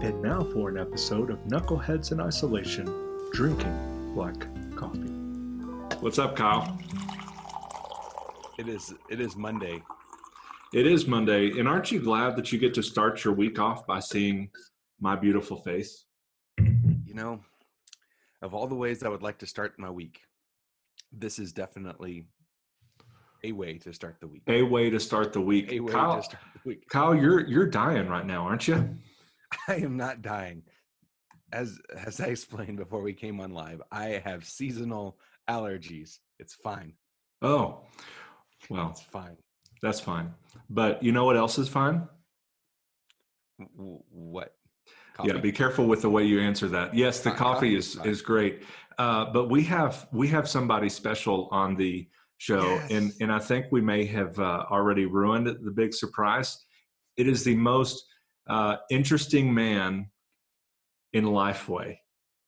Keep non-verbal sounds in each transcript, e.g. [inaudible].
And now for an episode of Knuckleheads in Isolation Drinking Black Coffee. What's up, Kyle? It is it is Monday. It is Monday, and aren't you glad that you get to start your week off by seeing my beautiful face? You know, of all the ways I would like to start my week, this is definitely a way to start the week. A way to start the week. A way Kyle, to start the week. Kyle, you're you're dying right now, aren't you? [laughs] I am not dying. As as I explained before we came on live, I have seasonal allergies. It's fine. Oh, well, It's fine. that's fine. But you know what else is fine? What? Yeah, be careful with the way you answer that. Yes, the coffee coffee is is great, uh, but we have we have somebody special on the show, and and I think we may have uh, already ruined the big surprise. It is the most uh, interesting man in Lifeway.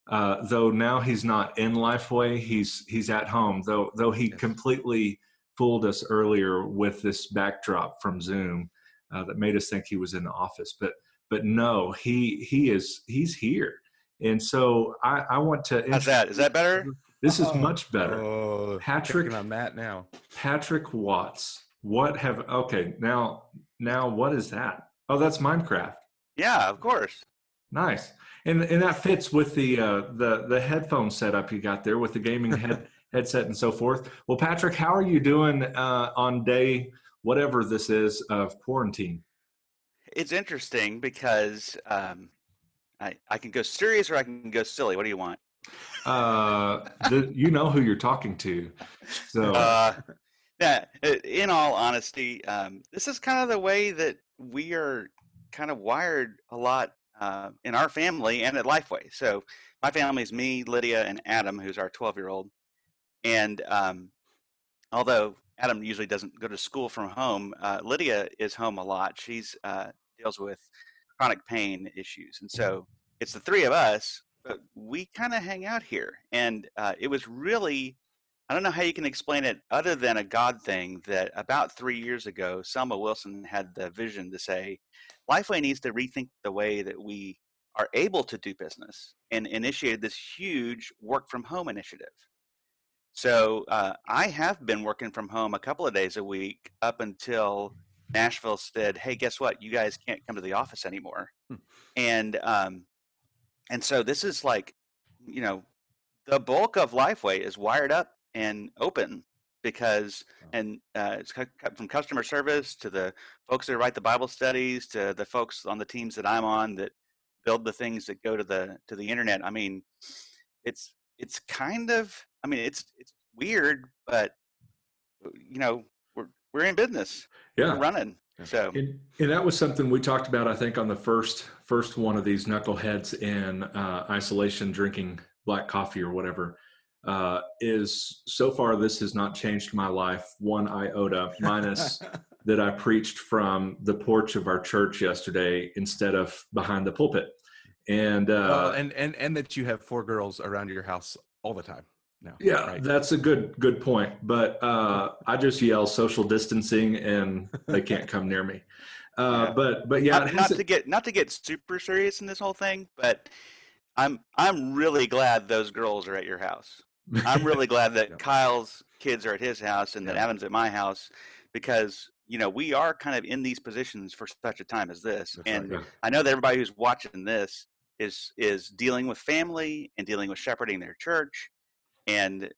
Uh, though now he's not in Lifeway, he's he's at home. Though though he Yes. completely fooled us earlier with this backdrop from Zoom uh, that made us think he was in the office, but but no, he he is he's here, and so I, I want to. How's that? Is that better? This is Oh, much better. Oh, Patrick- picking on Matt now. Patrick Watts. What have okay now? Now what is that? Oh, that's Minecraft. Yeah, of course. Nice, and and that fits with the uh, the the headphone setup you got there with the gaming [laughs] head headset and so forth. Well, Patrick, how are you doing uh, on day whatever this is of quarantine? It's interesting because um, I I can go serious or I can go silly. What do you want? Uh, the, you know who you're talking to, so Uh, yeah. In all honesty, um, this is kind of the way that we are kind of wired a lot uh, in our family and at Lifeway. So my family is me, Lydia, and Adam, who's our 12 year old. And um, although Adam usually doesn't go to school from home, uh, Lydia is home a lot. She's uh, deals with chronic pain issues, and so it's the three of us. But we kind of hang out here, and uh, it was really I don't know how you can explain it other than a God thing that about three years ago, Selma Wilson had the vision to say, Lifeway needs to rethink the way that we are able to do business and initiated this huge work from home initiative. So uh, I have been working from home a couple of days a week up until Nashville said, "Hey, guess what? You guys can't come to the office anymore." Hmm. And um, and so this is like, you know, the bulk of Lifeway is wired up and open because and uh, it's from customer service to the folks that write the Bible studies to the folks on the teams that I'm on that build the things that go to the to the internet. I mean, it's it's kind of I mean it's it's weird, but uh, you know we're we're in business, yeah. we're running. So And, and that was something we talked about, I think, on the first first one of these knuckleheads in uh, isolation, drinking black coffee or whatever. Uh, is so far this has not changed my life one iota, [laughs] minus that I preached from the porch of our church yesterday instead of behind the pulpit. And uh, well, and and and that you have four girls around your house all the time. No. yeah, Right. that's a good good point. But uh, I just yell social distancing, and they can't come near me. Uh, [laughs] Yeah. But but yeah, not, it not hasn't- to get not to get super serious in this whole thing, but I'm I'm really glad those girls are at your house. I'm really [laughs] glad that. Kyle's kids are at his house and that. Adam's at my house because you know we are kind of in these positions for such a time as this. That's right, and yeah. I know that everybody who's watching this is is dealing with family and dealing with shepherding their church, and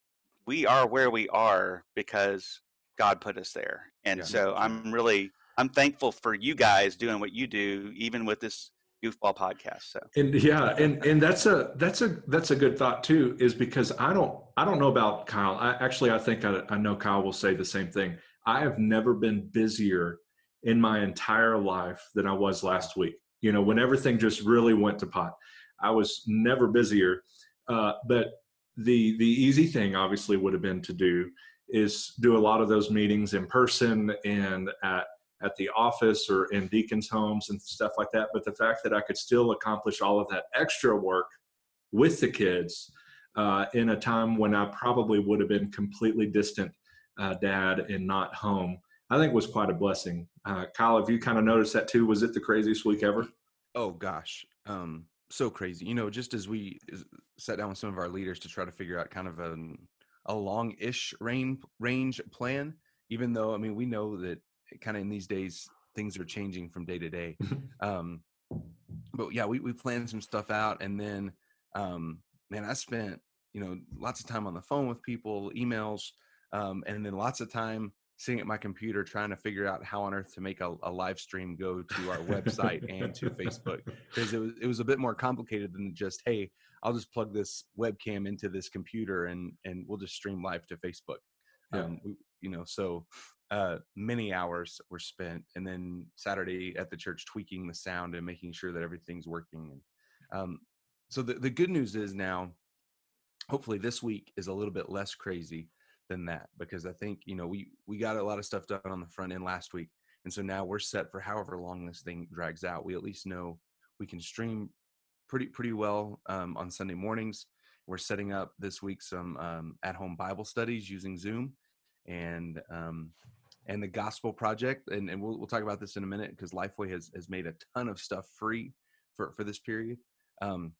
we are where we are because God put us there. And Yeah. so I'm really I'm thankful for you guys doing what you do, even with this goofball podcast. So. And yeah and and that's a that's a that's a good thought too is because i don't i don't know about kyle. I actually i think i, I know kyle will say the same thing. I have never been busier in my entire life than i was last week. You know when everything just really went to pot i was never busier. Uh, but the the easy thing obviously would have been to do is do a lot of those meetings in person and at at the office or in deacons' homes and stuff like that. But the fact that I could still accomplish all of that extra work with the kids uh, in a time when I probably would have been completely distant uh, dad and not home, I think was quite a blessing. Uh, Kyle, have you kind of noticed that too? Was it the craziest week ever? Oh gosh. um, so crazy. You know, just as we sat down with some of our leaders to try to figure out kind of a, a long-ish range range plan, even though I mean we know that kind of in these days things are changing from day to day. Um, but yeah, we we planned some stuff out, and then um, man, I spent you know lots of time on the phone with people, emails, um, and then lots of time sitting at my computer trying to figure out how on earth to make a, a live stream go to our website and to Facebook [laughs] because it was it was a bit more complicated than just hey I'll just plug this webcam into this computer and and we'll just stream live to Facebook. Yeah. Um, we, you know, so uh, many hours were spent, and then Saturday at the church tweaking the sound and making sure that everything's working. And um, so the the good news is now, hopefully this week is a little bit less crazy than that because I think you know we we got a lot of stuff done on the front end last week, and so now we're set for however long this thing drags out. We at least know we can stream pretty pretty well um, on Sunday mornings. We're setting up this week some um, at home Bible studies using Zoom, and um, and the Gospel Project, and, and we'll we'll talk about this in a minute because Lifeway has has made a ton of stuff free for for this period. Um,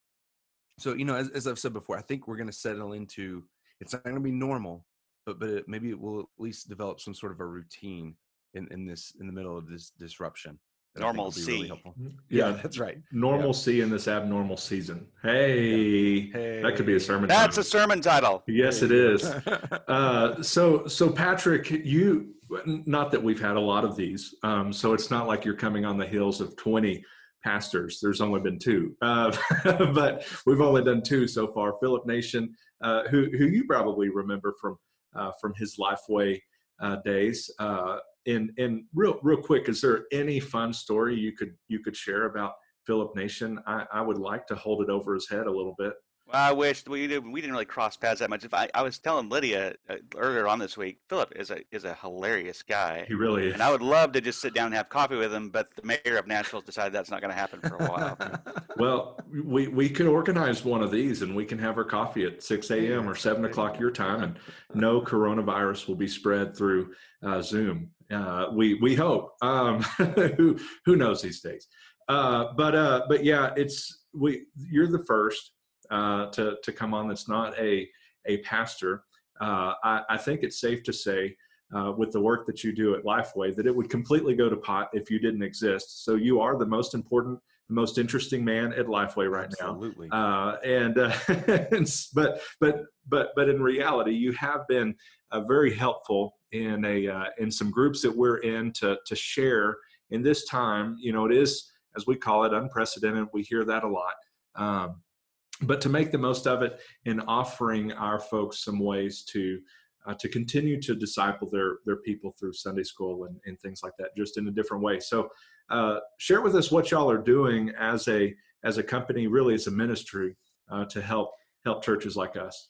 so you know, as, as I've said before, I think we're going to settle into it's not going to be normal, but but it, maybe it will at least develop some sort of a routine in in this in the middle of this disruption. Normalcy. Really mm-hmm. yeah, yeah, that's right. Normalcy yeah. in this abnormal season. Hey, yeah. hey, that could be a sermon. That's title. a sermon title. Yes, it is. [laughs] uh, so, so Patrick, you not that we've had a lot of these, um, so it's not like you're coming on the heels of twenty pastors. There's only been two, uh, [laughs] but we've only done two so far. Philip Nation, uh, who who you probably remember from uh, from his Lifeway uh, days. Uh, and and real real quick, is there any fun story you could you could share about Philip Nation? I, I would like to hold it over his head a little bit. I wish we did, we didn't really cross paths that much. If I, I was telling Lydia uh, earlier on this week, Philip is a is a hilarious guy. He really is. And I would love to just sit down and have coffee with him, but the mayor of Nashville decided that's not going to happen for a while. [laughs] well, we we could organize one of these, and we can have our coffee at six a.m. or seven o'clock your time, and no coronavirus will be spread through uh, Zoom. Uh, we we hope. Um, [laughs] who who knows these days? Uh, but uh, but yeah, it's we. You're the first uh, to to come on that's not a a pastor. Uh, I, I, think it's safe to say, uh, with the work that you do at Lifeway, that it would completely go to pot if you didn't exist. So you are the most important, the most interesting man at Lifeway right Absolutely. now. Uh, and, uh, [laughs] but but but but in reality, you have been uh, very helpful in a uh, in some groups that we're in to to share in this time. You know, it is as we call it unprecedented. We hear that a lot. Um, but to make the most of it in offering our folks some ways to uh, to continue to disciple their their people through Sunday school and, and things like that, just in a different way. So, uh, share with us what y'all are doing as a as a company, really as a ministry, uh, to help help churches like us.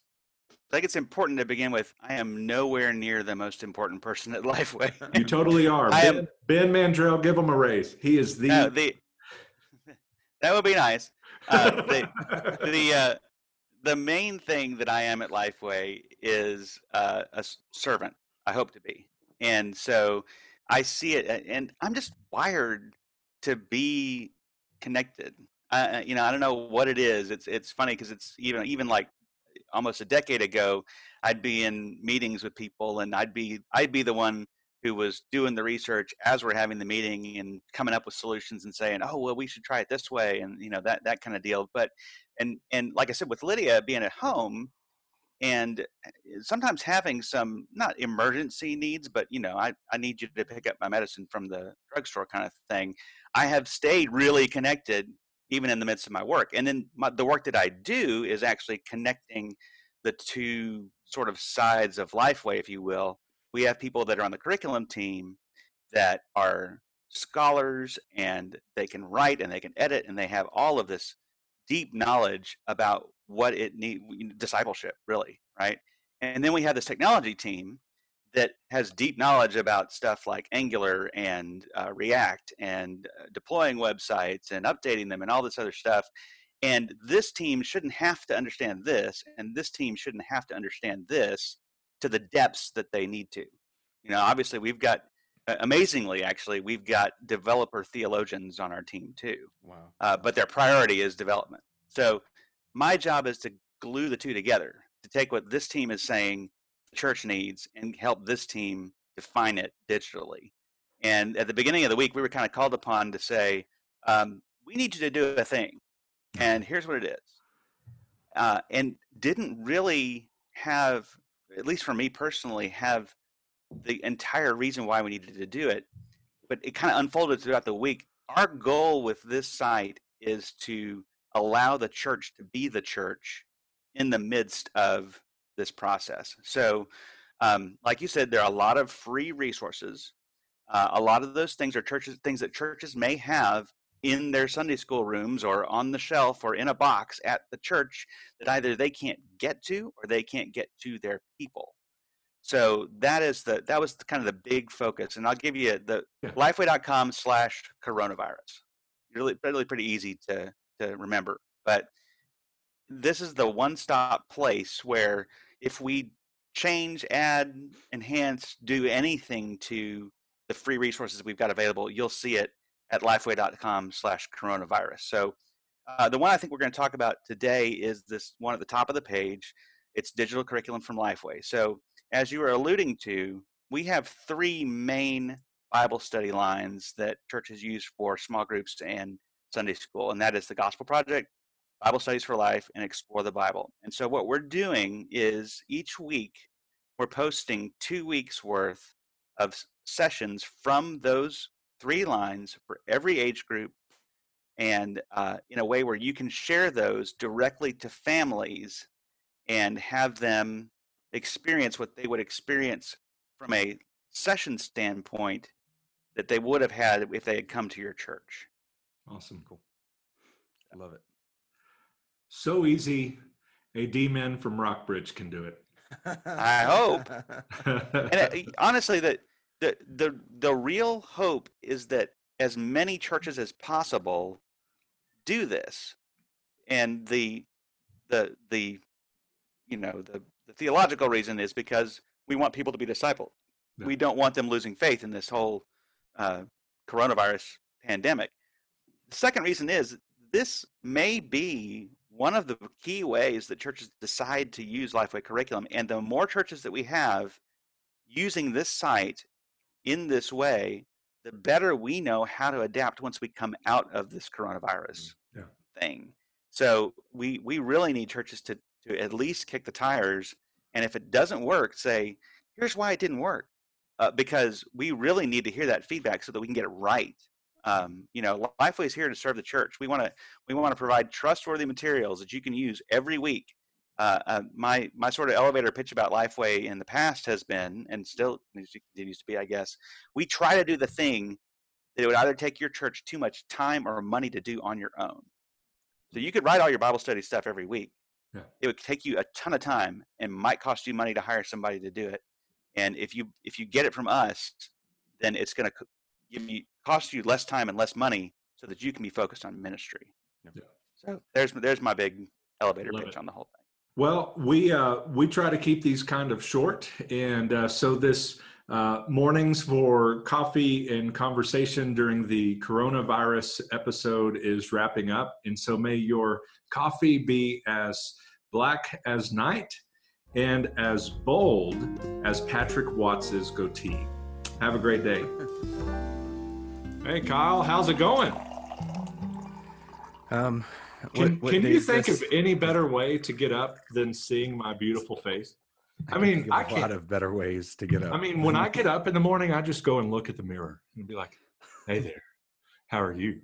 I think it's important to begin with. I am nowhere near the most important person at [laughs] Lifeway. you totally are. I ben, am, ben Mandrell, give him a raise. He is the. The [laughs] that would be nice. Uh, the [laughs] the, uh, the main thing that I am at Lifeway is uh, a servant. I hope to be, and so I see it, and I'm just wired to be connected. I, you know, I don't know what it is. It's it's funny because it's even even like almost a decade ago, I'd be in meetings with people, and I'd be I'd be the one who was doing the research as we're having the meeting and coming up with solutions and saying, "Oh, well, we should try it this way," and you know that that kind of deal. But and and like I said, with Lydia being at home, and eh, sometimes having some not emergency needs, but you know, I I need you to pick up my medicine from the drugstore kind of thing. I have stayed really connected even in the midst of my work, and then my, the work that I do is actually connecting the two sort of sides of Lifeway, if you will we have people that are on the curriculum team that are scholars and they can write and they can edit and they have all of this deep knowledge about what it need discipleship really right? And then we have this technology team that has deep knowledge about stuff like angular and uh, react and uh, deploying websites and updating them and all this other stuff. And this team shouldn't have to understand this and this team shouldn't have to understand this to the depths that they need to. You know, obviously we've got amazingly, actually, we've got developer theologians on our team too. Wow. Uh, but their priority is development. So my job is to glue the two together, to take what this team is saying the church needs and help this team define it digitally. And at the beginning of the week, we were kind of called upon to say, um, we need you to do a thing. [laughs] And here's what it is. Uh, and didn't really have, at least for me personally, have the entire reason why we needed to do it. But it kind of unfolded throughout the week. Our goal with this site is to allow the church to be the church in the midst of this process. So, um, like you said, there are a lot of free resources. Uh, a lot of those things are churches things that churches may have in their Sunday school rooms or on the shelf or in a box at the church that either they can't get to or they can't get to their people. So that is the that was the, kind of the big focus, and I'll give you the Yeah. lifeway.com slash coronavirus. Really, really pretty easy to to remember. But this is the one stop place where if we change, add, enhance, do anything to the free resources we've got available, you'll see it at lifeway.com slash coronavirus. So uh, the one I think we're going to talk about today is this one at the top of the page. It's digital curriculum from Lifeway. So as you were alluding to, we have three main Bible study lines that churches use for small groups and Sunday school, and that is the Gospel Project, Bible Studies for Life, and Explore the Bible. And so what we're doing is each week we're posting two weeks worth of sessions from those three lines for every age group and uh, in a way where you can share those directly to families and have them experience what they would experience from a session standpoint that they would have had if they had come to your church. Awesome. Cool. I love it. So easy. A D-man from Rockbridge can do it. I hope. [laughs] And uh, honestly, the, the the the real hope is that as many churches as possible do this, and the the the you know the, the theological reason is because we want people to be discipled. Yeah. We don't want them losing faith in this whole uh, coronavirus pandemic. The second reason is this may be one of the key ways that churches decide to use Lifeway curriculum, and the more churches that we have using this site in this way, the better we know how to adapt once we come out of this coronavirus Yeah. thing. So we we really need churches to to at least kick the tires, and if it doesn't work, say, here's why it didn't work, uh, because we really need to hear that feedback so that we can get it right. Um, you know, Lifeway is here to serve the church. We want to we want to provide trustworthy materials that you can use every week. Uh, uh, my my sort of elevator pitch about Lifeway in the past has been, and still continues to be, I guess, we try to do the thing that it would either take your church too much time or money to do on your own. So you could write all your Bible study stuff every week. Yeah. It would take you a ton of time and might cost you money to hire somebody to do it. And if you if you get it from us, then it's going to give you cost you less time and less money so that you can be focused on ministry. Yeah. So there's there's my big elevator Love pitch it. on the whole thing. Well, we uh, we try to keep these kind of short, and uh, so this uh, mornings for coffee and conversation during the coronavirus episode is wrapping up, and so may your coffee be as black as night and as bold as Patrick Watts's goatee. Have a great day. [laughs] Hey, Kyle, how's it going? Um, Can, what- what can you think this? of any better way to get up than seeing my beautiful face? I can mean, I a lot of better ways to get up. I mean, when I get up in the morning, I just go and look at the mirror and be like, "Hey [laughs] there, how are you?"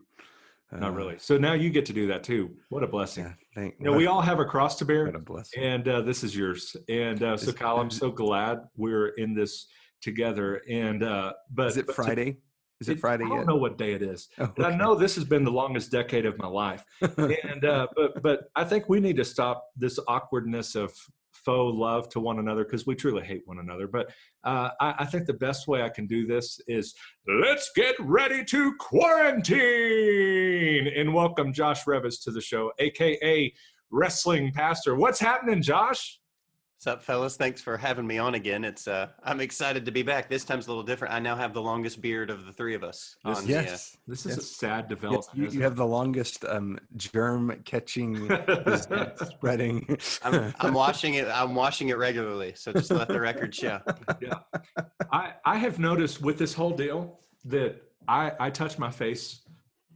Not Uh, really. So now you get to do that too. What a blessing. Yeah, thank. You know, we all have a cross to bear, What a blessing. and uh, this is yours. And uh, so, Kyle, I'm so glad we're in this together. And uh, but Is it Friday? Is it Friday I don't yet? know what day it is. Oh, And I know this has been the longest decade of my life and uh, [laughs] but but I think we need to stop this awkwardness of faux love to one another because we truly hate one another. But uh, I, I think the best way I can do this is let's get ready to quarantine and welcome Josh Reavis to the show, aka Wrestling Pastor. What's happening, Josh? What's up, fellas? Thanks for having me on again. It's uh, I'm excited to be back. This time's a little different. I now have the longest beard of the three of us. This- on the, uh, Yes. This is a Yes. sad Yes, development. you, you have the longest um, germ catching, [laughs] spreading. I'm, I'm washing it. I'm washing it regularly. So just let the record show. [laughs] Yeah, I, I have noticed with this whole deal that I, I touch my face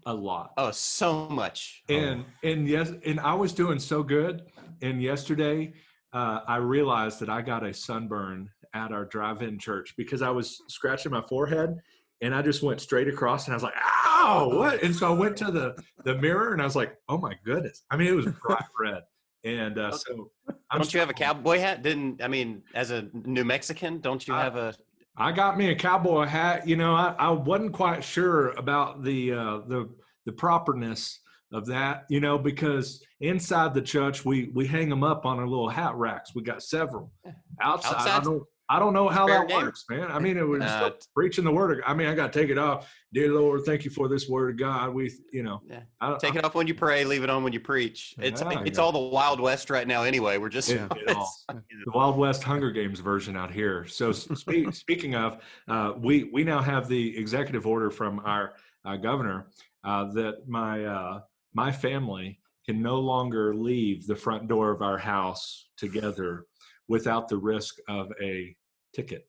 a lot. Oh, so much. And and yes, and I was doing so good. And yesterday, uh, I realized that I got a sunburn at our drive-in church because I was scratching my forehead, and I just went straight across, and I was like, "Ow, what?" And so I went to the the mirror, and I was like, "Oh my goodness!" I mean, it was bright [laughs] red. And uh, so, I'm Don't you have a cowboy hat? Didn't I mean, as a New Mexican, don't you I- have a? I got me a cowboy hat. You know, I, I wasn't quite sure about the uh, the the properness of that. You know, because inside the church we we hang them up on our little hat racks. We got several. [laughs] Outside, I don't I don't know how Fair that game. works, man. I mean, it was Uh, preaching the word. Of, I mean, I got to take it off. Dear Lord, thank you for this word of God. We, you know, Yeah. I, Take it off when you pray, leave it on when you preach. It's Yeah, it's yeah. all the Wild West right now. Anyway, we're just Yeah, [laughs] [laughs] the Wild West Hunger Games version out here. So spe- speaking of, uh, we we now have the executive order from our uh, governor uh, that my uh, my family can no longer leave the front door of our house together without the risk of a ticket.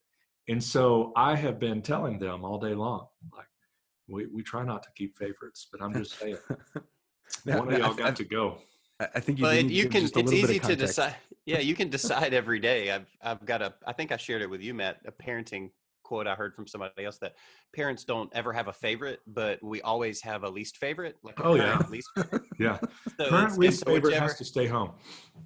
And so I have been telling them all day long, like we, we try not to keep favorites, but I'm just saying, [laughs] Now- one of y'all I- got to go. I, I think you, Well, it, you can. It's easy to decide. Yeah, you can decide every day. I've I've got a. I think I shared it with you, Matt. A parenting quote I heard from somebody else that parents don't ever have a favorite, but we always have a least favorite. Like Oh, yeah. least. [laughs] favorite. Yeah, So current least so favorite has to stay home.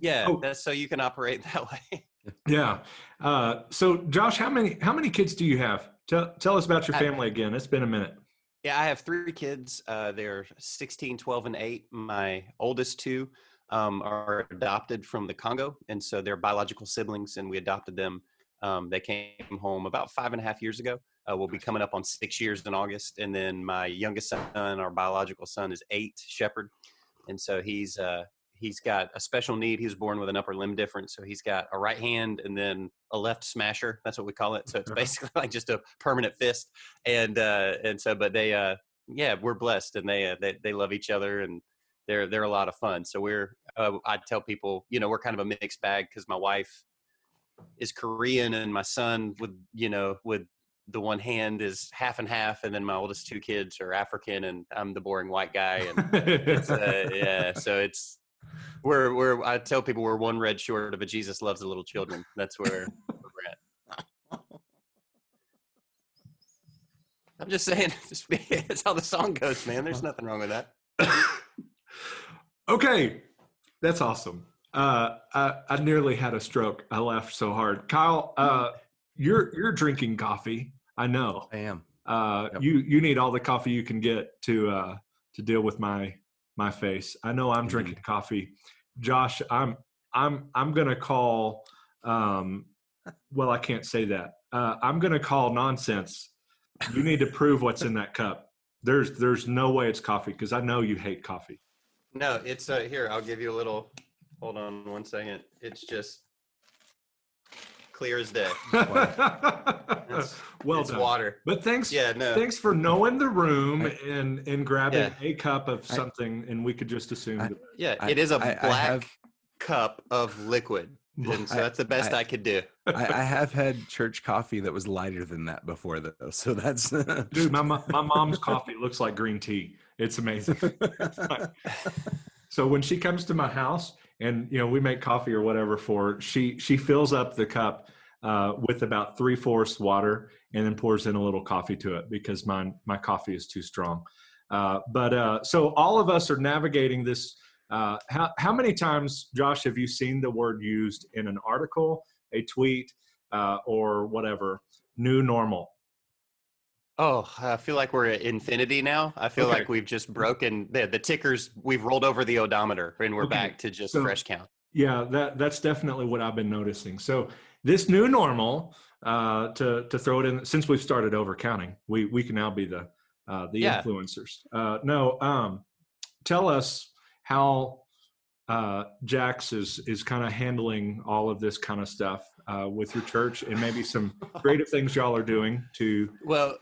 Yeah, Oh. that's so you can operate [laughs] that way. Yeah. Uh, so, Josh, how many how many kids do you have? Tell tell us about your I- family again. It's been a minute. Yeah, I have three kids. Uh, they're 16, 12, and 8. My oldest two um, are adopted from the Congo. And so they're biological siblings, and we adopted them. Um, they came home about five and a half years ago. Uh, we'll be coming up on six years in August. And then my youngest son, our biological son, is eight, Shepherd. And so he's uh, he's got a special need. He was born with an upper limb difference. So he's got a right hand and then a left smasher. That's what we call it. So it's [laughs] basically [laughs] like just a permanent fist and uh and so but they uh yeah we're blessed and they uh, they, they love each other and they're they're a lot of fun so we're uh, i tell people you know we're kind of a mixed bag because my wife is korean and my son with you know with the one hand is half and half and then my oldest two kids are african and i'm the boring white guy and it's uh, yeah [laughs] so it's we're we're i tell people we're one red short of a jesus loves the little children. That's where, where we're at. I'm just saying [laughs] just that's how the song goes man. There's [laughs] nothing wrong with that. [coughs] Okay, that's awesome. Uh, I, I nearly had a stroke. I laughed so hard. Kyle, uh, you're you're drinking coffee. I know. I am. Uh, Yep. You you need all the coffee you can get to uh, to deal with my my face. I know I'm drinking coffee. Josh, I'm I'm I'm gonna call. Um, well, I can't say that. Uh, I'm gonna call nonsense. You need to prove what's in that cup. There's there's no way it's coffee because I know you hate coffee. no it's uh here i'll give you a little hold on one second it's just clear as day [laughs] It's- well it's done. water But thanks, yeah no thanks for knowing the room I- and and grabbing Yeah. a cup of I- something, and we could just assume. I- that- yeah I- it is a I- I black have- cup of liquid and so that's the best I- I, could do I, I have had church coffee that was lighter than that before, though. So that's [laughs] Dude, my my mom's coffee looks like green tea. It's amazing. [laughs] so when she comes to my house and you know we make coffee or whatever for she she fills up the cup uh, with about three fourths water and then pours in a little coffee to it because my my coffee is too strong. Uh, but uh, so all of us are navigating this. Uh, how how many times, Josh, have you seen the word used in an article, a tweet, uh, or whatever? New normal. Oh, I feel like we're at infinity now. I feel Okay. like we've just broken the, the tickers. We've rolled over the odometer and we're Okay, back to just so- fresh count. Yeah, that that's definitely what I've been noticing. So this new normal, uh, to to throw it in, since we've started over counting, we we can now be the uh, the Yeah. influencers. Uh, no, um, tell us how uh, Jax is is kind of handling all of this kind of stuff uh, with your church, and maybe some [laughs] creative things y'all are doing to. Well,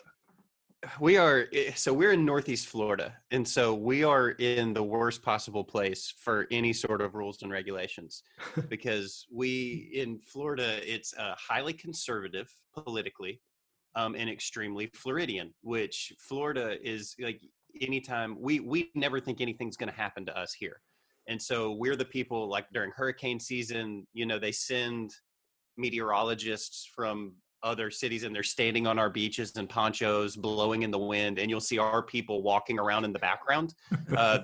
we are eh, so we're in Northeast Florida, and so we are in the worst possible place for any sort of rules and regulations, [laughs] because we in Florida it's uh, highly conservative politically, um, and extremely Floridian, which Florida is like anytime we we never think anything's going to happen to us here. And so we're the people like during hurricane season you know they send meteorologists from other cities and they're standing on our beaches and ponchos blowing in the wind and you'll see our people walking around in the background uh,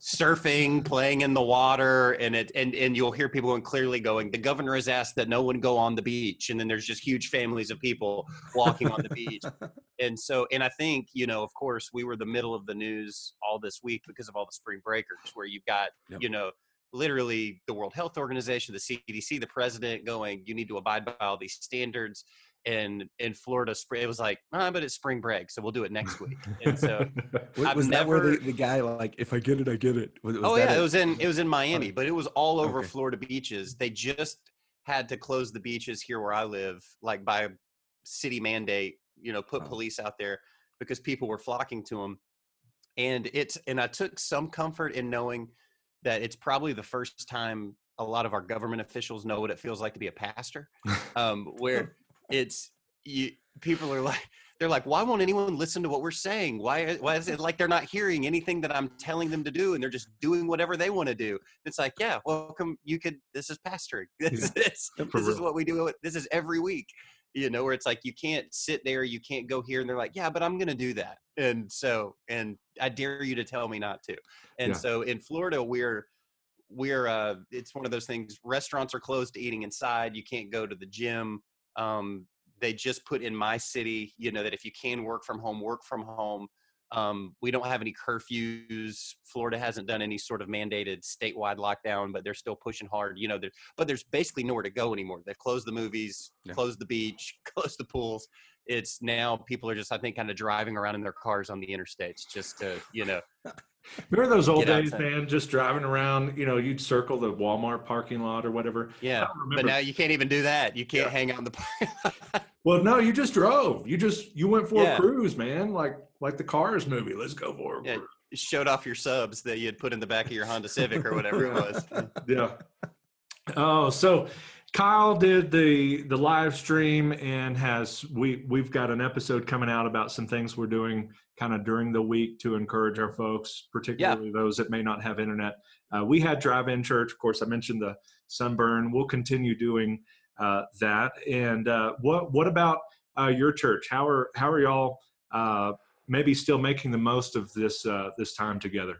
surfing playing in the water and it and, and you'll hear people going clearly going the governor has asked that no one go on the beach and then there's just huge families of people walking on the beach [laughs] and so and i think you know of course we were the middle of the news all this week because of all the spring breakers where you've got yep. you know literally the World Health Organization, the CDC, the president going, you need to abide by all these standards. And in Florida, it was like, ah, but it's spring break, so we'll do it next week. And so, [laughs] was, was that where the, the, guy like, if I get it, I get it? Was, was oh yeah, it? it was in it was in Miami, but it was all over okay. Florida beaches. They just had to close the beaches here where I live, like by city mandate. You know, put oh. police out there because people were flocking to them. And it's and I took some comfort in knowing that it's probably the first time a lot of our government officials know what it feels like to be a pastor um, where [laughs] it's you, people are like they're like why won't anyone listen to what we're saying? Why why is it like they're not hearing anything that i'm telling them to do and they're just doing whatever they want to do? It's like yeah welcome you could this is pastoring. This, [laughs] yeah. is, this is what we do this is every week you know where it's like you can't sit there you can't go here and they're like yeah but i'm gonna do that. And so and i dare you to tell me not to. And yeah. so in florida we're we're uh it's one of those things restaurants are closed to eating inside you can't go to the gym. Um they just put in my city you know that if you can work from home work from home um, we don't have any curfews. Florida hasn't done any sort of mandated statewide lockdown, but they're still pushing hard. You know, but there's basically nowhere to go anymore. They've closed the movies, yeah. closed the beach, [laughs] closed the pools. It's now people are just, I think, kind of driving around in their cars on the interstates just to, you know. Remember those old days, man? Just driving around, you know, you'd circle the Walmart parking lot or whatever. Yeah, but now you can't even do that. You can't yeah. hang out in the parking. [laughs] Well, no, you just drove. You just you went for yeah. a cruise, man. Like like the Cars movie. Let's go for it. Yeah, showed off your subs that you had put in the back of your Honda Civic or whatever it was. [laughs] yeah. Oh, so Kyle did the the live stream and has we we've got an episode coming out about some things we're doing kind of during the week to encourage our folks, particularly yeah. those that may not have internet. Uh, we had drive-in church, of course. I mentioned the sunburn. We'll continue doing uh, that. And uh, what what about uh, your church? How are how are y'all uh, maybe still making the most of this uh, this time together?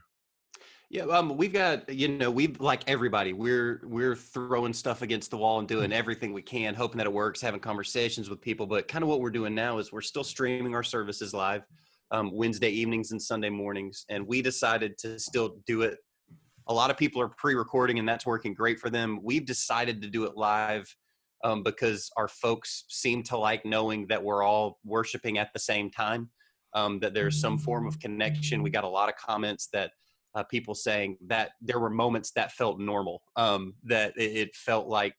Yeah, um, we've got you know we like everybody. We're we're throwing stuff against the wall and doing mm. everything we can, hoping that it works, having conversations with people. But kind of what we're doing now is we're still streaming our services live um, Wednesday evenings and Sunday mornings, and we decided to still do it. A lot of people are pre-recording, and that's working great for them. We've decided to do it live um, because our folks seem to like knowing that we're all worshiping at the same time um, that there's some form of connection. We got a lot of comments that uh, people saying that there were moments that felt normal, um, that it, it felt like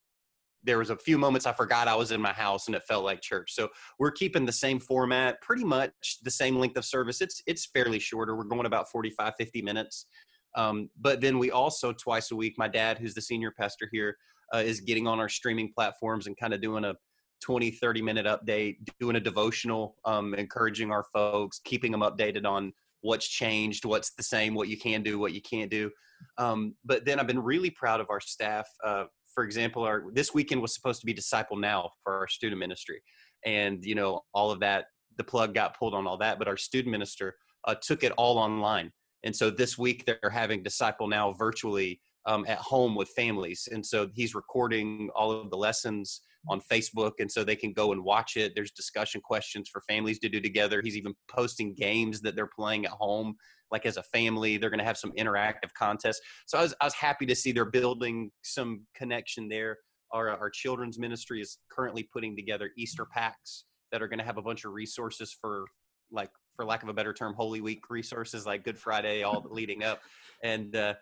there was a few moments I forgot I was in my house and it felt like church. So we're keeping the same format, pretty much the same length of service. It's it's fairly shorter. We're going about 45, 50 minutes. Um, but then we also twice a week, my dad, who's the senior pastor here, uh, is getting on our streaming platforms and kind of doing a 20 30 minute update doing a devotional um, encouraging our folks keeping them updated on what's changed what's the same what you can do what you can't do. Um, but then i've been really proud of our staff uh, for example our this weekend was supposed to be disciple now for our student ministry and you know all of that the plug got pulled on all that but our student minister uh, took it all online. And so this week they're having disciple now virtually um, at home with families. And so he's recording all of the lessons on Facebook, and so they can go and watch it. There's discussion questions for families to do together. He's even posting games that they're playing at home, like as a family. They're going to have some interactive contests. So I was, I was happy to see they're building some connection there. Our, our children's ministry is currently putting together Easter packs that are going to have a bunch of resources for, like, for lack of a better term, Holy Week resources like Good Friday, all leading up. And uh,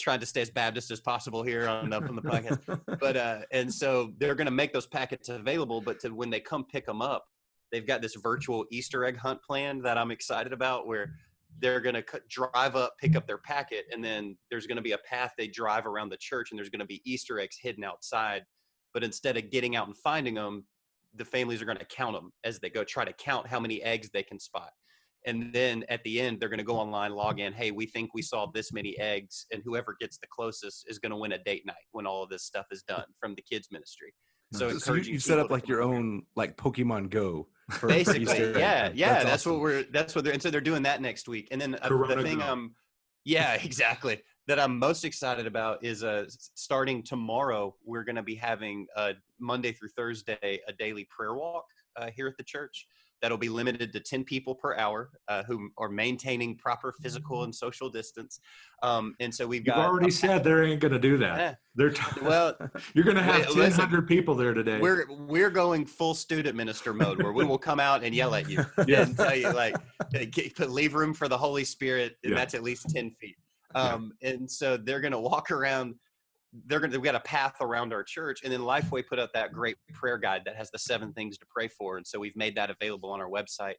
trying to stay as Baptist as possible here on the, on the podcast. [laughs] But uh, and so they're going to make those packets available. But to when they come pick them up, they've got this virtual Easter egg hunt plan that I'm excited about, where they're going to drive up, pick up their packet, and then there's going to be a path they drive around the church, and there's going to be Easter eggs hidden outside. But instead of getting out and finding them, the families are going to count them as they go try to count how many eggs they can spot and then at the end they're going to go online log in hey we think we saw this many eggs and whoever gets the closest is going to win a date night when all of this stuff is done from the kids ministry. So, so you, you set up like your own like pokemon go basically yeah yeah that's, that's awesome. what we're that's what they're and so they're doing that next week and then uh, the thing um yeah [laughs] exactly that i'm most excited about is uh starting tomorrow we're going to be having uh monday through thursday a daily prayer walk uh, here at the church that'll be limited to 10 people per hour uh, who are maintaining proper physical and social distance. Um, and so we've got. You've got. already said they ain't going to do [laughs] that. Yeah. They're t- [laughs] well, you're going to have 100 people there today. We're we're going full student minister mode where we will come out and yell at you [laughs] yeah. and tell you like, leave room for the Holy Spirit, and yeah. that's at least 10 feet. Um. And so they're going to walk around they're gonna we got a path around our church and then lifeway put out that great prayer guide that has the seven things to pray for and so we've made that available on our website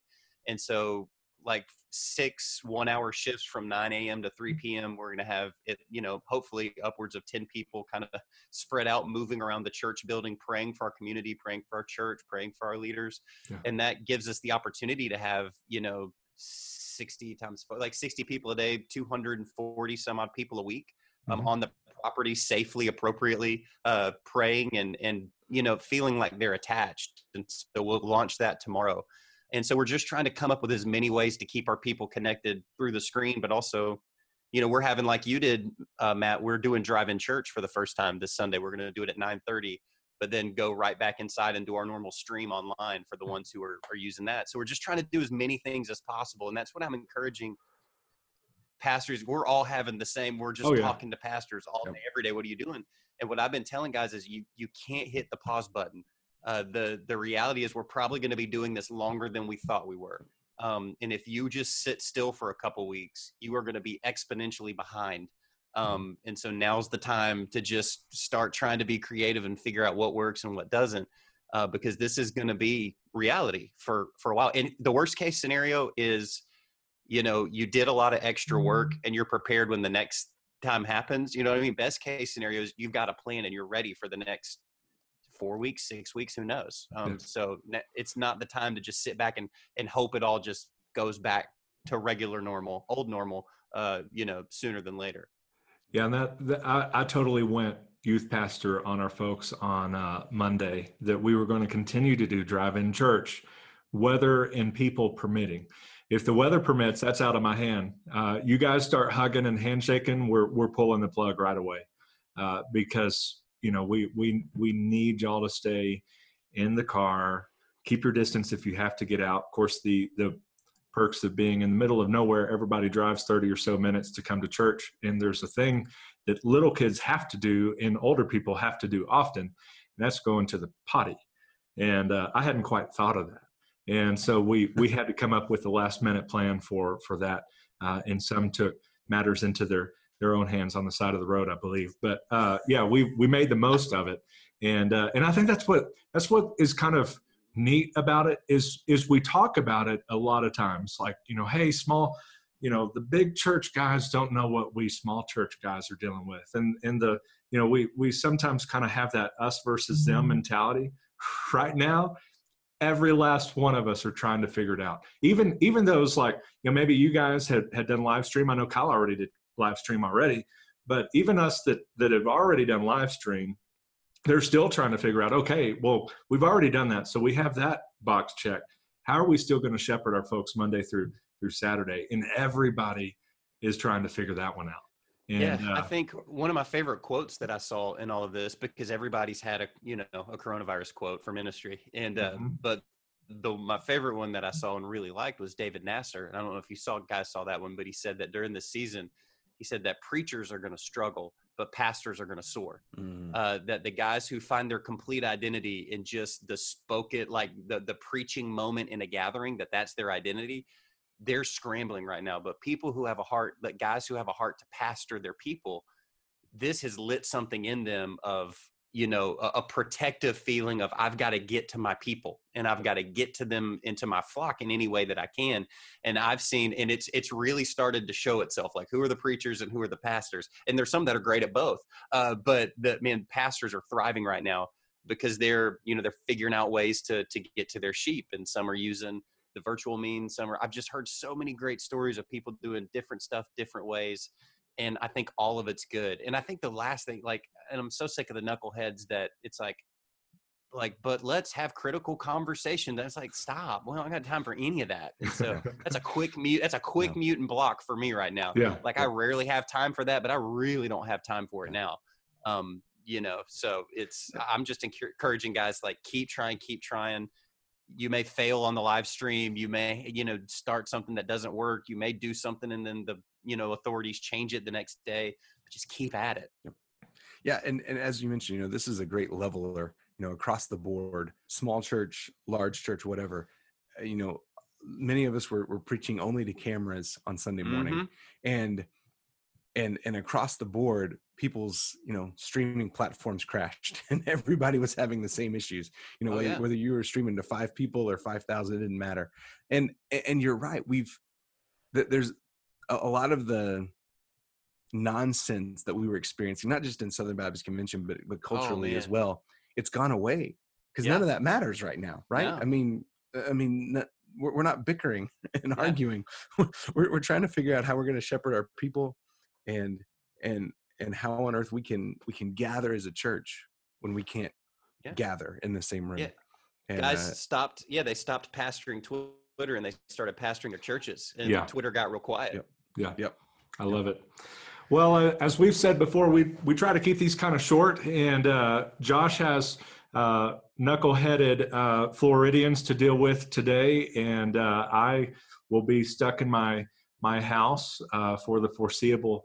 and so like six one hour shifts from 9 a.m to 3 p.m we're gonna have it you know hopefully upwards of 10 people kind of spread out moving around the church building praying for our community praying for our church praying for our leaders yeah. and that gives us the opportunity to have you know 60 times like 60 people a day 240 some odd people a week um, mm-hmm. on the property safely, appropriately, uh, praying and and you know feeling like they're attached. And so we'll launch that tomorrow. And so we're just trying to come up with as many ways to keep our people connected through the screen, but also, you know, we're having like you did, uh, Matt. We're doing drive-in church for the first time this Sunday. We're going to do it at 9:30 but then go right back inside and do our normal stream online for the ones who are, are using that. So we're just trying to do as many things as possible. And that's what I'm encouraging pastors, we're all having the same. We're just oh, yeah. talking to pastors all day, every day. What are you doing? And what I've been telling guys is you you can't hit the pause button. Uh, the the reality is we're probably going to be doing this longer than we thought we were. Um, and if you just sit still for a couple weeks, you are going to be exponentially behind. Um, and so now's the time to just start trying to be creative and figure out what works and what doesn't, uh, because this is going to be reality for for a while. And the worst case scenario is you know you did a lot of extra work mm-hmm. and you're prepared when the next time happens you know what i mean best case scenarios you've got a plan and you're ready for the next four weeks six weeks who knows um, yes. so it's not the time to just sit back and and hope it all just goes back to regular normal old normal uh you know sooner than later yeah and that, that I, I totally went youth pastor on our folks on uh, monday that we were going to continue to do drive-in church weather and people permitting if the weather permits, that's out of my hand. Uh, you guys start hugging and handshaking, we're we're pulling the plug right away uh, because you know we we we need y'all to stay in the car. Keep your distance if you have to get out. Of course, the the perks of being in the middle of nowhere, everybody drives 30 or so minutes to come to church, and there's a thing that little kids have to do and older people have to do often, and that's going to the potty. And uh, I hadn't quite thought of that and so we we had to come up with a last minute plan for for that uh, and some took matters into their their own hands on the side of the road i believe. But uh, yeah we we made the most of it. And uh, and i think that's what that's what is kind of neat about it is is we talk about it a lot of times. Like you know hey small you know the big church guys don't know what we small church guys are dealing with. And and the you know we we sometimes kind of have that us versus them mm-hmm. mentality. [sighs] Right now every last one of us are trying to figure it out. Even even those like you know maybe you guys had had done live stream. I know Kyle already did live stream already, but even us that that have already done live stream, they're still trying to figure out. Okay, well we've already done that, so we have that box checked. How are we still going to shepherd our folks Monday through through Saturday? And everybody is trying to figure that one out. And, yeah, uh, I think one of my favorite quotes that I saw in all of this because everybody's had a you know a coronavirus quote for ministry, and uh, mm-hmm. but the my favorite one that I saw and really liked was David Nasser. And I don't know if you saw guys saw that one, but he said that during the season, he said that preachers are going to struggle, but pastors are going to soar. Mm. Uh, that the guys who find their complete identity in just the spoke it like the the preaching moment in a gathering, that that's their identity they're scrambling right now. But people who have a heart, like guys who have a heart to pastor their people, this has lit something in them of you know a, a protective feeling of i've got to get to my people and i've got to get to them into my flock in any way that i can and i've seen and it's it's really started to show itself like who are the preachers and who are the pastors and there's some that are great at both uh, but the man pastors are thriving right now because they're you know they're figuring out ways to to get to their sheep and some are using the virtual means some are i've just heard so many great stories of people doing different stuff different ways and I think all of it's good. And I think the last thing, like, and I'm so sick of the knuckleheads that it's like, like, but let's have critical conversation. That's like, stop. Well, I don't got time for any of that. And so [laughs] that's a quick mute. That's a quick yeah. mute and block for me right now. Yeah. Like I rarely have time for that, but I really don't have time for it now. Um, you know, so it's, I'm just encouraging guys like keep trying, keep trying. You may fail on the live stream. You may, you know, start something that doesn't work. You may do something and then the you know authorities change it the next day but just keep at it yeah and, and as you mentioned you know this is a great leveler you know across the board small church large church whatever uh, you know many of us were, were preaching only to cameras on sunday morning mm-hmm. and and and across the board people's you know streaming platforms crashed [laughs] and everybody was having the same issues you know oh, whether, yeah. whether you were streaming to five people or 5000 it didn't matter and and you're right we've there's a, lot of the nonsense that we were experiencing, not just in Southern Baptist Convention, but but oh, culturally oh, as well, it's gone away because yeah. none of that matters right now, right? I mean, uh, I mean, we're, we're not bickering [laughs] and yeah. arguing. [laughs] we're we're trying to figure out how we're going to shepherd our people, and and and how on earth we can we can gather as a church when we can't yeah. gather in the same room. Yeah. And, Guys uh, stopped. Yeah, they stopped pastoring Twitter and they started pastoring their churches, and yeah. Twitter got real quiet. Yep. Yeah. Yep. I love it. Well, uh, as we've said before, we we try to keep these kind of short, and uh, Josh has uh, knuckleheaded uh, Floridians to deal with today, and uh, I will be stuck in my my house uh, for the foreseeable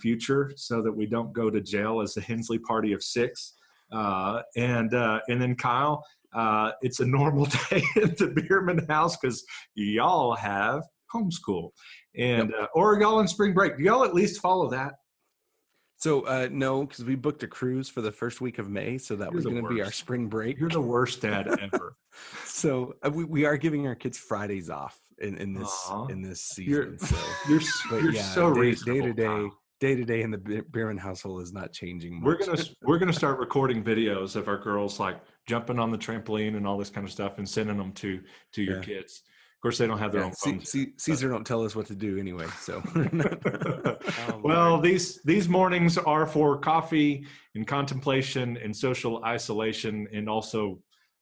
future, so that we don't go to jail as the Hensley party of six. and and then Kyle, it's a normal [laughs] day at the Bierman house because y'all have homeschool and yep. uh, or y'all on spring break do y'all at least follow that so uh, no because we booked a cruise for the first week of may so that You're was going to be our spring break you're the worst dad ever [laughs] so uh, we, we are giving our kids fridays off in, in this Aww. in this season you're, so you're, you're yeah, so day, day to day day to day in the Bierman household is not changing much. We're gonna we're gonna start recording videos of our girls like jumping on the trampoline and all this kind of stuff and sending them to to your yeah. kids course, they don't have their yeah, own phones. C- Caesar don't tell us what to do anyway. So, [laughs] oh, well, these these mornings are for coffee and contemplation and social isolation, and also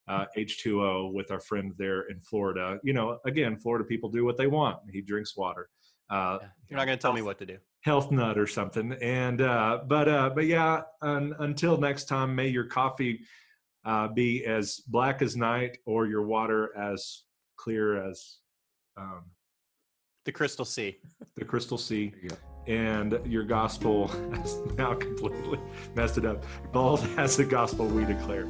uh, H2O with our friend there in Florida. You know, again, Florida people do what they want. He drinks water. Uh, You're not going to tell me what to do. Health nut or something. And uh, but uh, but yeah. Un- until next time, may your coffee uh, be as black as night, or your water as clear as um, the crystal sea. The crystal sea. And your gospel [laughs] has now completely messed it up. Bald [laughs] as the gospel we declare.